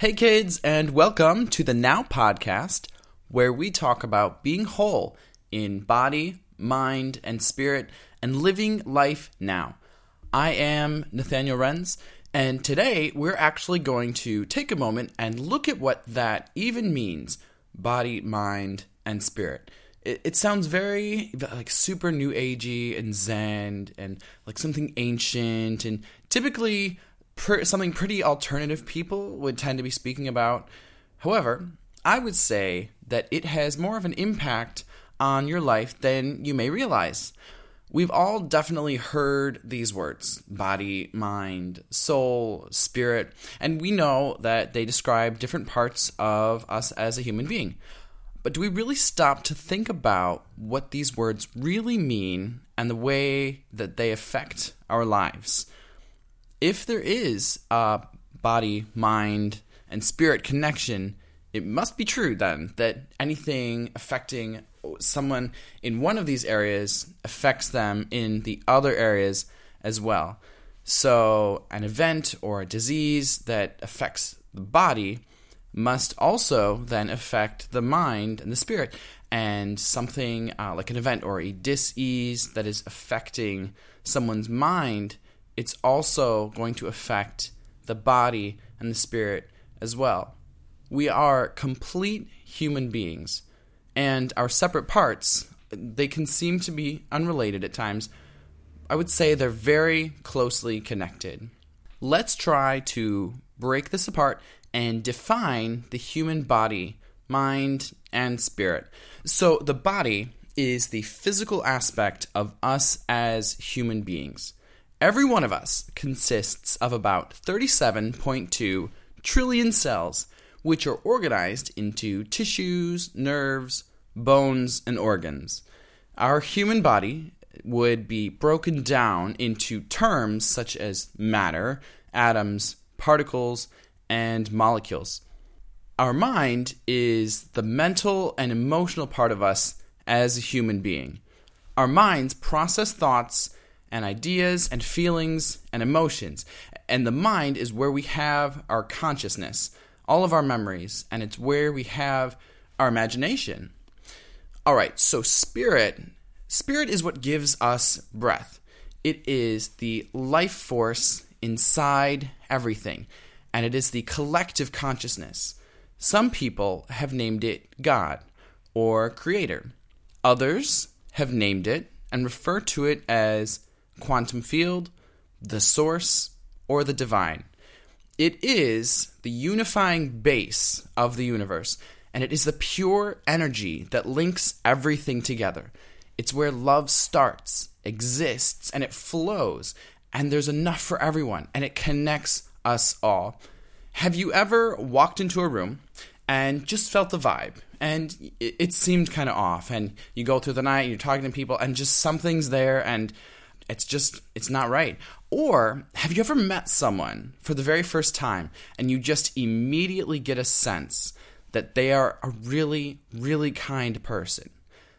Hey, kids, and welcome to the Now Podcast, where we talk about being whole in body, mind, and spirit, and living life now. I am Nathaniel Renz, and today we're actually going to take a moment and look at what that even means body, mind, and spirit. It, it sounds very like super new agey and zen and like something ancient and typically something pretty alternative people would tend to be speaking about. However, I would say that it has more of an impact on your life than you may realize. We've all definitely heard these words body, mind, soul, spirit, and we know that they describe different parts of us as a human being. But do we really stop to think about what these words really mean and the way that they affect our lives? If there is a body, mind, and spirit connection, it must be true then that anything affecting someone in one of these areas affects them in the other areas as well. So, an event or a disease that affects the body must also then affect the mind and the spirit. And something uh, like an event or a disease that is affecting someone's mind it's also going to affect the body and the spirit as well. We are complete human beings, and our separate parts, they can seem to be unrelated at times. I would say they're very closely connected. Let's try to break this apart and define the human body, mind, and spirit. So, the body is the physical aspect of us as human beings. Every one of us consists of about 37.2 trillion cells, which are organized into tissues, nerves, bones, and organs. Our human body would be broken down into terms such as matter, atoms, particles, and molecules. Our mind is the mental and emotional part of us as a human being. Our minds process thoughts and ideas and feelings and emotions. And the mind is where we have our consciousness, all of our memories, and it's where we have our imagination. All right, so spirit, spirit is what gives us breath. It is the life force inside everything, and it is the collective consciousness. Some people have named it God or Creator. Others have named it and refer to it as quantum field, the source, or the divine. It is the unifying base of the universe, and it is the pure energy that links everything together. It's where love starts, exists, and it flows, and there's enough for everyone, and it connects us all. Have you ever walked into a room and just felt the vibe? And it, seemed kind of off, and you go through the night, and you're talking to people, and just something's there, and it's just it's not right. Or have you ever met someone for the very first time and you just immediately get a sense that they are a really really kind person?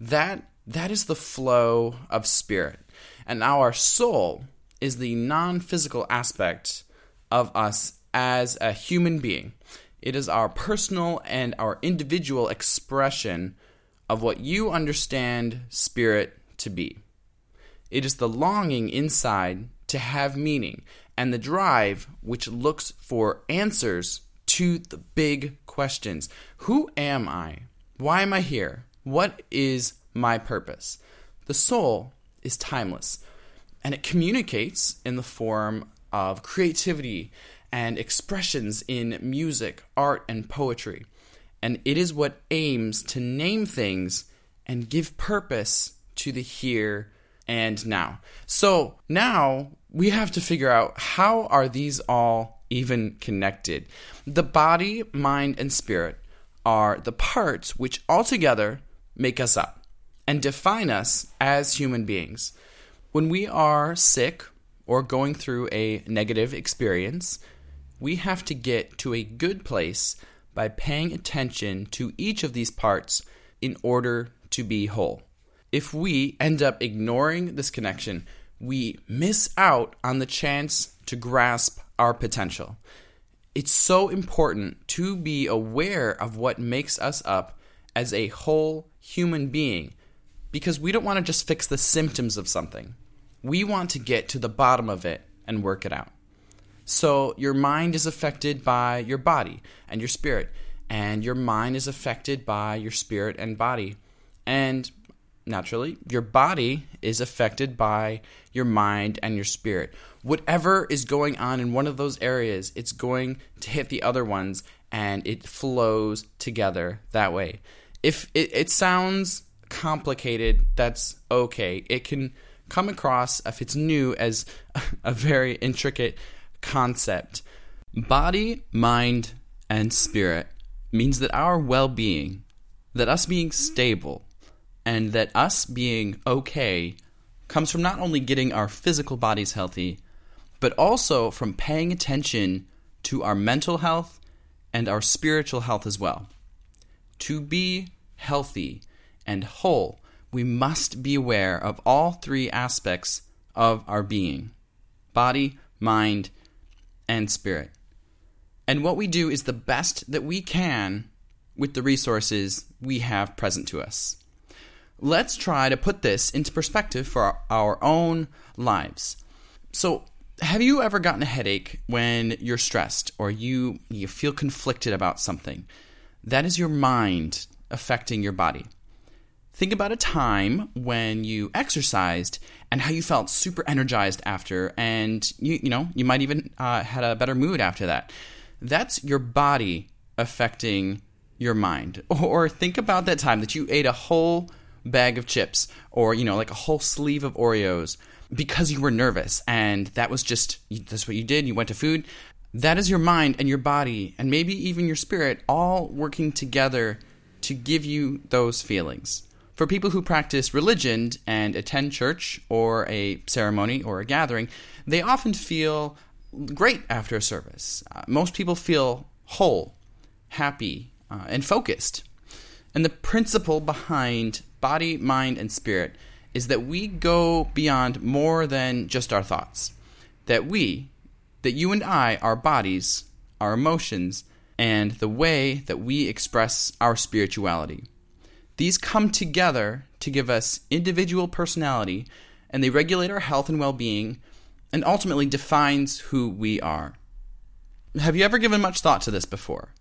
That that is the flow of spirit. And now our soul is the non-physical aspect of us as a human being. It is our personal and our individual expression of what you understand spirit to be it is the longing inside to have meaning and the drive which looks for answers to the big questions Who am I? Why am I here? What is my purpose? The soul is timeless and it communicates in the form of creativity and expressions in music, art, and poetry. And it is what aims to name things and give purpose to the here and now. So now we have to figure out how are these all even connected? The body, mind, and spirit are the parts which altogether make us up and define us as human beings. When we are sick or going through a negative experience, we have to get to a good place by paying attention to each of these parts in order to be whole if we end up ignoring this connection, we miss out on the chance to grasp our potential. it's so important to be aware of what makes us up as a whole human being because we don't want to just fix the symptoms of something. We want to get to the bottom of it and work it out. So, your mind is affected by your body and your spirit, and your mind is affected by your spirit and body. And naturally, your body is affected by your mind and your spirit. Whatever is going on in one of those areas, it's going to hit the other ones, and it flows together that way. If it, it sounds complicated, that's okay. It can come across, if it's new, as a very intricate concept. Body, mind, and spirit means that our well being, that us being stable, and that us being okay comes from not only getting our physical bodies healthy, but also from paying attention to our mental health and our spiritual health as well. To be healthy and whole, we must be aware of all three aspects of our being body, mind, and spirit. And what we do is the best that we can with the resources we have present to us. Let's try to put this into perspective for our own lives. So, have you ever gotten a headache when you're stressed or you, you feel conflicted about something? That is your mind affecting your body. Think about a time when you exercised and how you felt super energized after, and you you know you might even uh, had a better mood after that. That's your body affecting your mind. Or think about that time that you ate a whole bag of chips, or you know like a whole sleeve of Oreos because you were nervous, and that was just that's what you did. You went to food. That is your mind and your body, and maybe even your spirit, all working together to give you those feelings. For people who practice religion and attend church or a ceremony or a gathering, they often feel great after a service. Uh, most people feel whole, happy, uh, and focused. And the principle behind body, mind, and spirit is that we go beyond more than just our thoughts. That we, that you and I, our bodies, our emotions, and the way that we express our spirituality. These come together to give us individual personality, and they regulate our health and well being, and ultimately defines who we are. Have you ever given much thought to this before?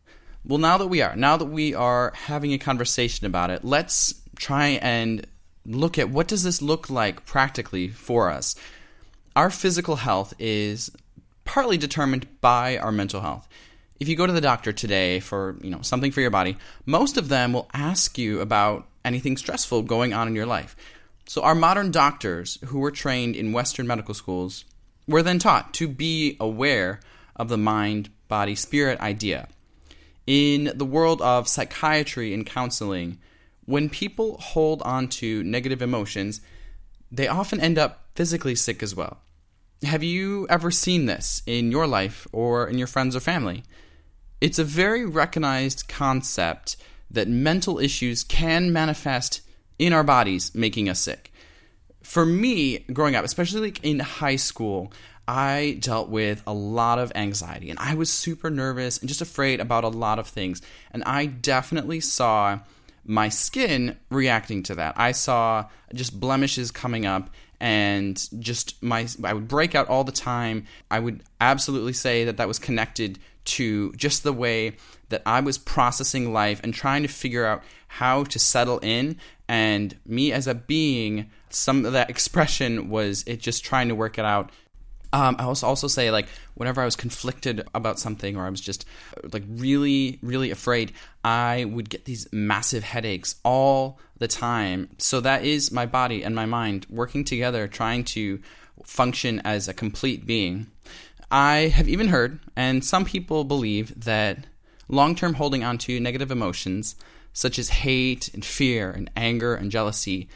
Well, now that we are, now that we are having a conversation about it, let's try and look at what does this look like practically for us. Our physical health is partly determined by our mental health if you go to the doctor today for you know something for your body, most of them will ask you about anything stressful going on in your life. So our modern doctors who were trained in Western medical schools were then taught to be aware of the mind body spirit idea. In the world of psychiatry and counseling, when people hold on to negative emotions, they often end up physically sick as well. Have you ever seen this in your life or in your friends or family? It's a very recognized concept that mental issues can manifest in our bodies, making us sick. For me, growing up, especially like in high school, I dealt with a lot of anxiety and I was super nervous and just afraid about a lot of things. And I definitely saw my skin reacting to that. I saw just blemishes coming up and just my I would break out all the time. I would absolutely say that that was connected to just the way that I was processing life and trying to figure out how to settle in. And me as a being, some of that expression was it just trying to work it out. Um, I was also say like whenever I was conflicted about something or I was just like really really afraid, I would get these massive headaches all the time. So that is my body and my mind working together, trying to function as a complete being. I have even heard, and some people believe, that long term holding on to negative emotions, such as hate and fear and anger and jealousy,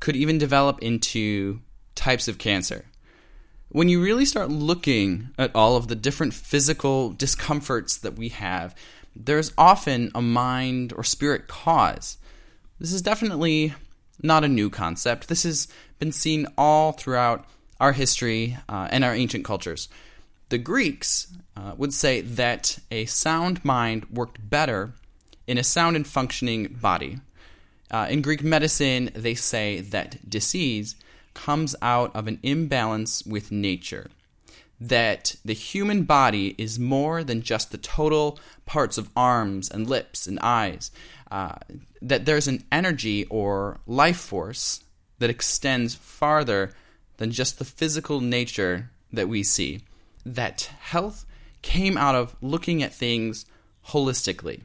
could even develop into types of cancer. When you really start looking at all of the different physical discomforts that we have, there's often a mind or spirit cause. This is definitely not a new concept. This has been seen all throughout our history uh, and our ancient cultures The Greeks uh, would say that a sound mind worked better in a sound and functioning body. Uh, in Greek medicine, they say that disease comes out of an imbalance with nature. That the human body is more than just the total parts of arms and lips and eyes. Uh, that there's an energy or life force that extends farther than just the physical nature that we see. That health came out of looking at things holistically.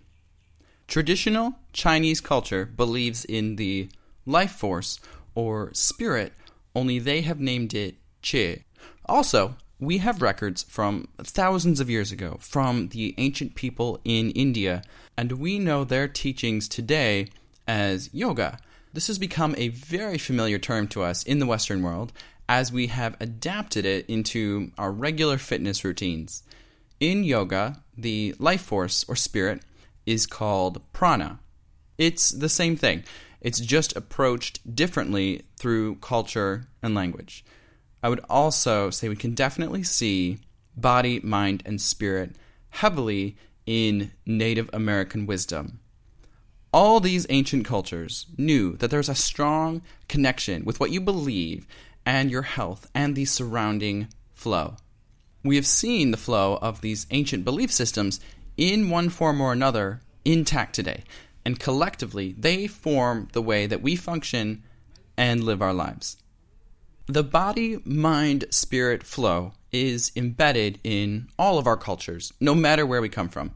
Traditional Chinese culture believes in the life force or spirit, only they have named it Qi. Also, we have records from thousands of years ago from the ancient people in India, and we know their teachings today as yoga. This has become a very familiar term to us in the Western world as we have adapted it into our regular fitness routines. In yoga, the life force or spirit is called prana. It's the same thing, it's just approached differently through culture and language. I would also say we can definitely see body, mind, and spirit heavily in Native American wisdom. All these ancient cultures knew that there's a strong connection with what you believe and your health and the surrounding flow. We have seen the flow of these ancient belief systems in one form or another intact today, and collectively they form the way that we function and live our lives. The body mind spirit flow is embedded in all of our cultures, no matter where we come from.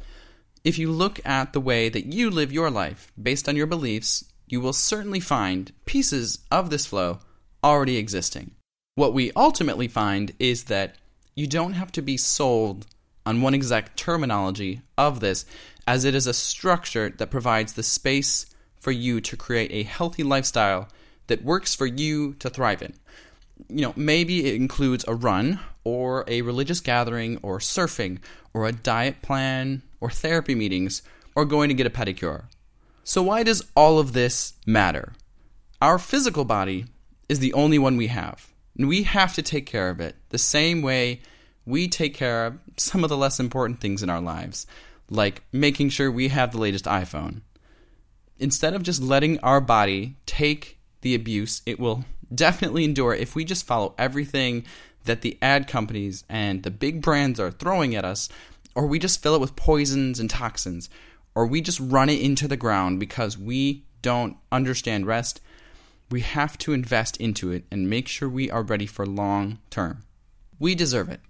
If you look at the way that you live your life based on your beliefs, you will certainly find pieces of this flow already existing. What we ultimately find is that you don't have to be sold on one exact terminology of this, as it is a structure that provides the space for you to create a healthy lifestyle that works for you to thrive in. You know, maybe it includes a run, or a religious gathering, or surfing, or a diet plan, or therapy meetings, or going to get a pedicure. So, why does all of this matter? Our physical body is the only one we have. And we have to take care of it the same way we take care of some of the less important things in our lives, like making sure we have the latest iPhone. Instead of just letting our body take the abuse, it will definitely endure if we just follow everything that the ad companies and the big brands are throwing at us, or we just fill it with poisons and toxins, or we just run it into the ground because we don't understand rest. We have to invest into it and make sure we are ready for long term. We deserve it.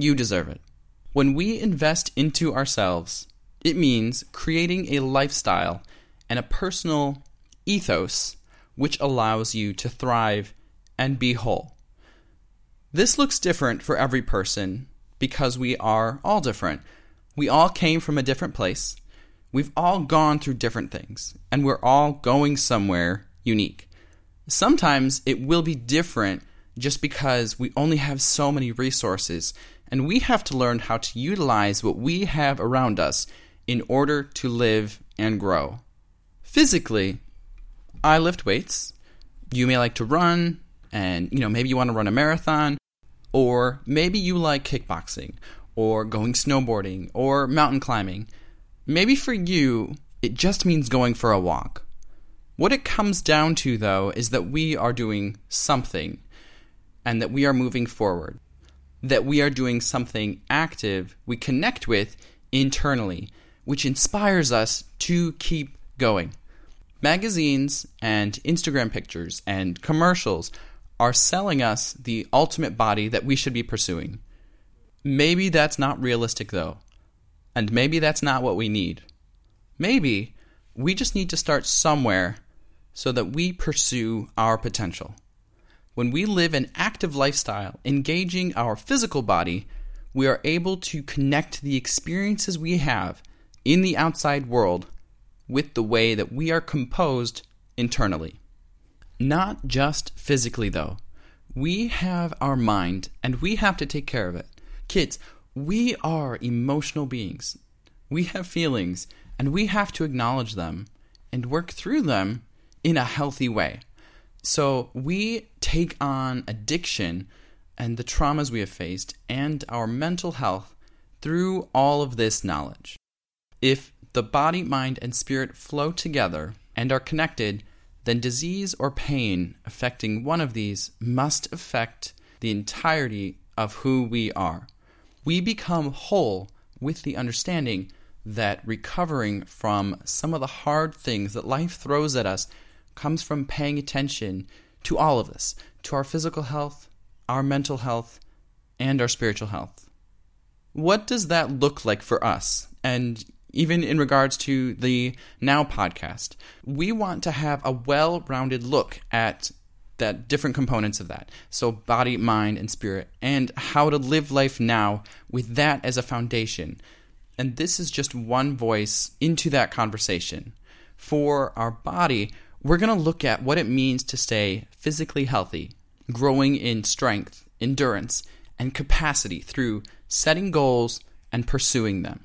You deserve it. When we invest into ourselves, it means creating a lifestyle and a personal ethos which allows you to thrive and be whole. This looks different for every person because we are all different. We all came from a different place. We've all gone through different things, and we're all going somewhere unique. Sometimes it will be different just because we only have so many resources and we have to learn how to utilize what we have around us in order to live and grow. Physically, I lift weights. You may like to run, and you know, maybe you want to run a marathon, or maybe you like kickboxing, or going snowboarding, or mountain climbing. Maybe for you, it just means going for a walk. What it comes down to, though, is that we are doing something and that we are moving forward that we are doing something active we connect with internally, which inspires us to keep going. Magazines and Instagram pictures and commercials are selling us the ultimate body that we should be pursuing. Maybe that's not realistic though, and maybe that's not what we need. Maybe we just need to start somewhere so that we pursue our potential. When we live an active lifestyle, engaging our physical body, we are able to connect the experiences we have in the outside world with the way that we are composed internally. Not just physically, though. We have our mind and we have to take care of it. Kids, we are emotional beings. We have feelings and we have to acknowledge them and work through them in a healthy way. So we take on addiction and the traumas we have faced and our mental health through all of this knowledge. If the body, mind, and spirit flow together and are connected, then disease or pain affecting one of these must affect the entirety of who we are. We become whole with the understanding that recovering from some of the hard things that life throws at us comes from paying attention to all of us, to our physical health, our mental health, and our spiritual health. What does that look like for us? And even in regards to the Now podcast, we want to have a well rounded look at that different components of that. So body, mind, and spirit, and how to live life now with that as a foundation. And this is just one voice into that conversation. For our body, we're going to look at what it means to stay physically healthy, growing in strength, endurance, and capacity through setting goals and pursuing them.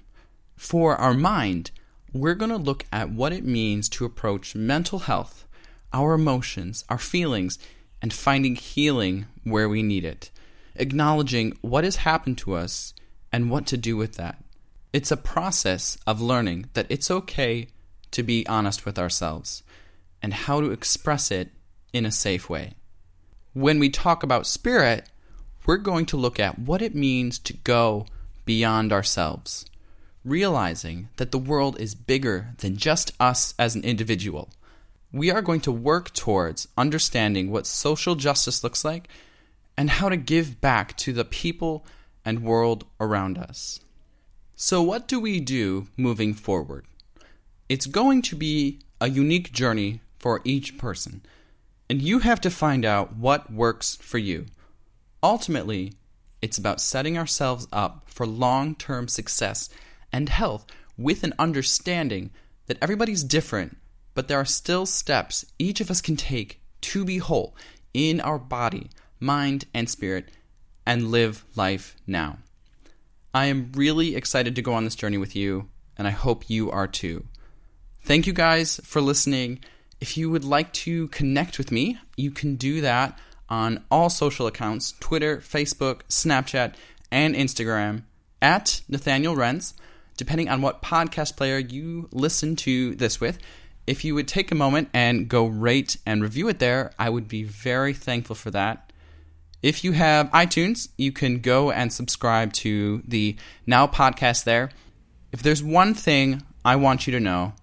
For our mind, we're going to look at what it means to approach mental health, our emotions, our feelings, and finding healing where we need it, acknowledging what has happened to us and what to do with that. It's a process of learning that it's okay to be honest with ourselves and how to express it in a safe way. When we talk about spirit, we're going to look at what it means to go beyond ourselves, realizing that the world is bigger than just us as an individual. We are going to work towards understanding what social justice looks like and how to give back to the people and world around us. So, what do we do moving forward? It's going to be a unique journey for each person, and you have to find out what works for you. Ultimately, it's about setting ourselves up for long term success and health with an understanding that everybody's different, but there are still steps each of us can take to be whole in our body, mind, and spirit and live life now. I am really excited to go on this journey with you, and I hope you are too. Thank you guys for listening. If you would like to connect with me, you can do that on all social accounts Twitter, Facebook, Snapchat, and Instagram at Nathaniel Renz, depending on what podcast player you listen to this with. If you would take a moment and go rate and review it there, I would be very thankful for that. If you have iTunes, you can go and subscribe to the Now podcast there. If there's one thing I want you to know,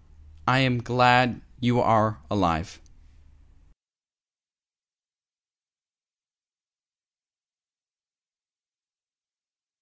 I am glad you are alive.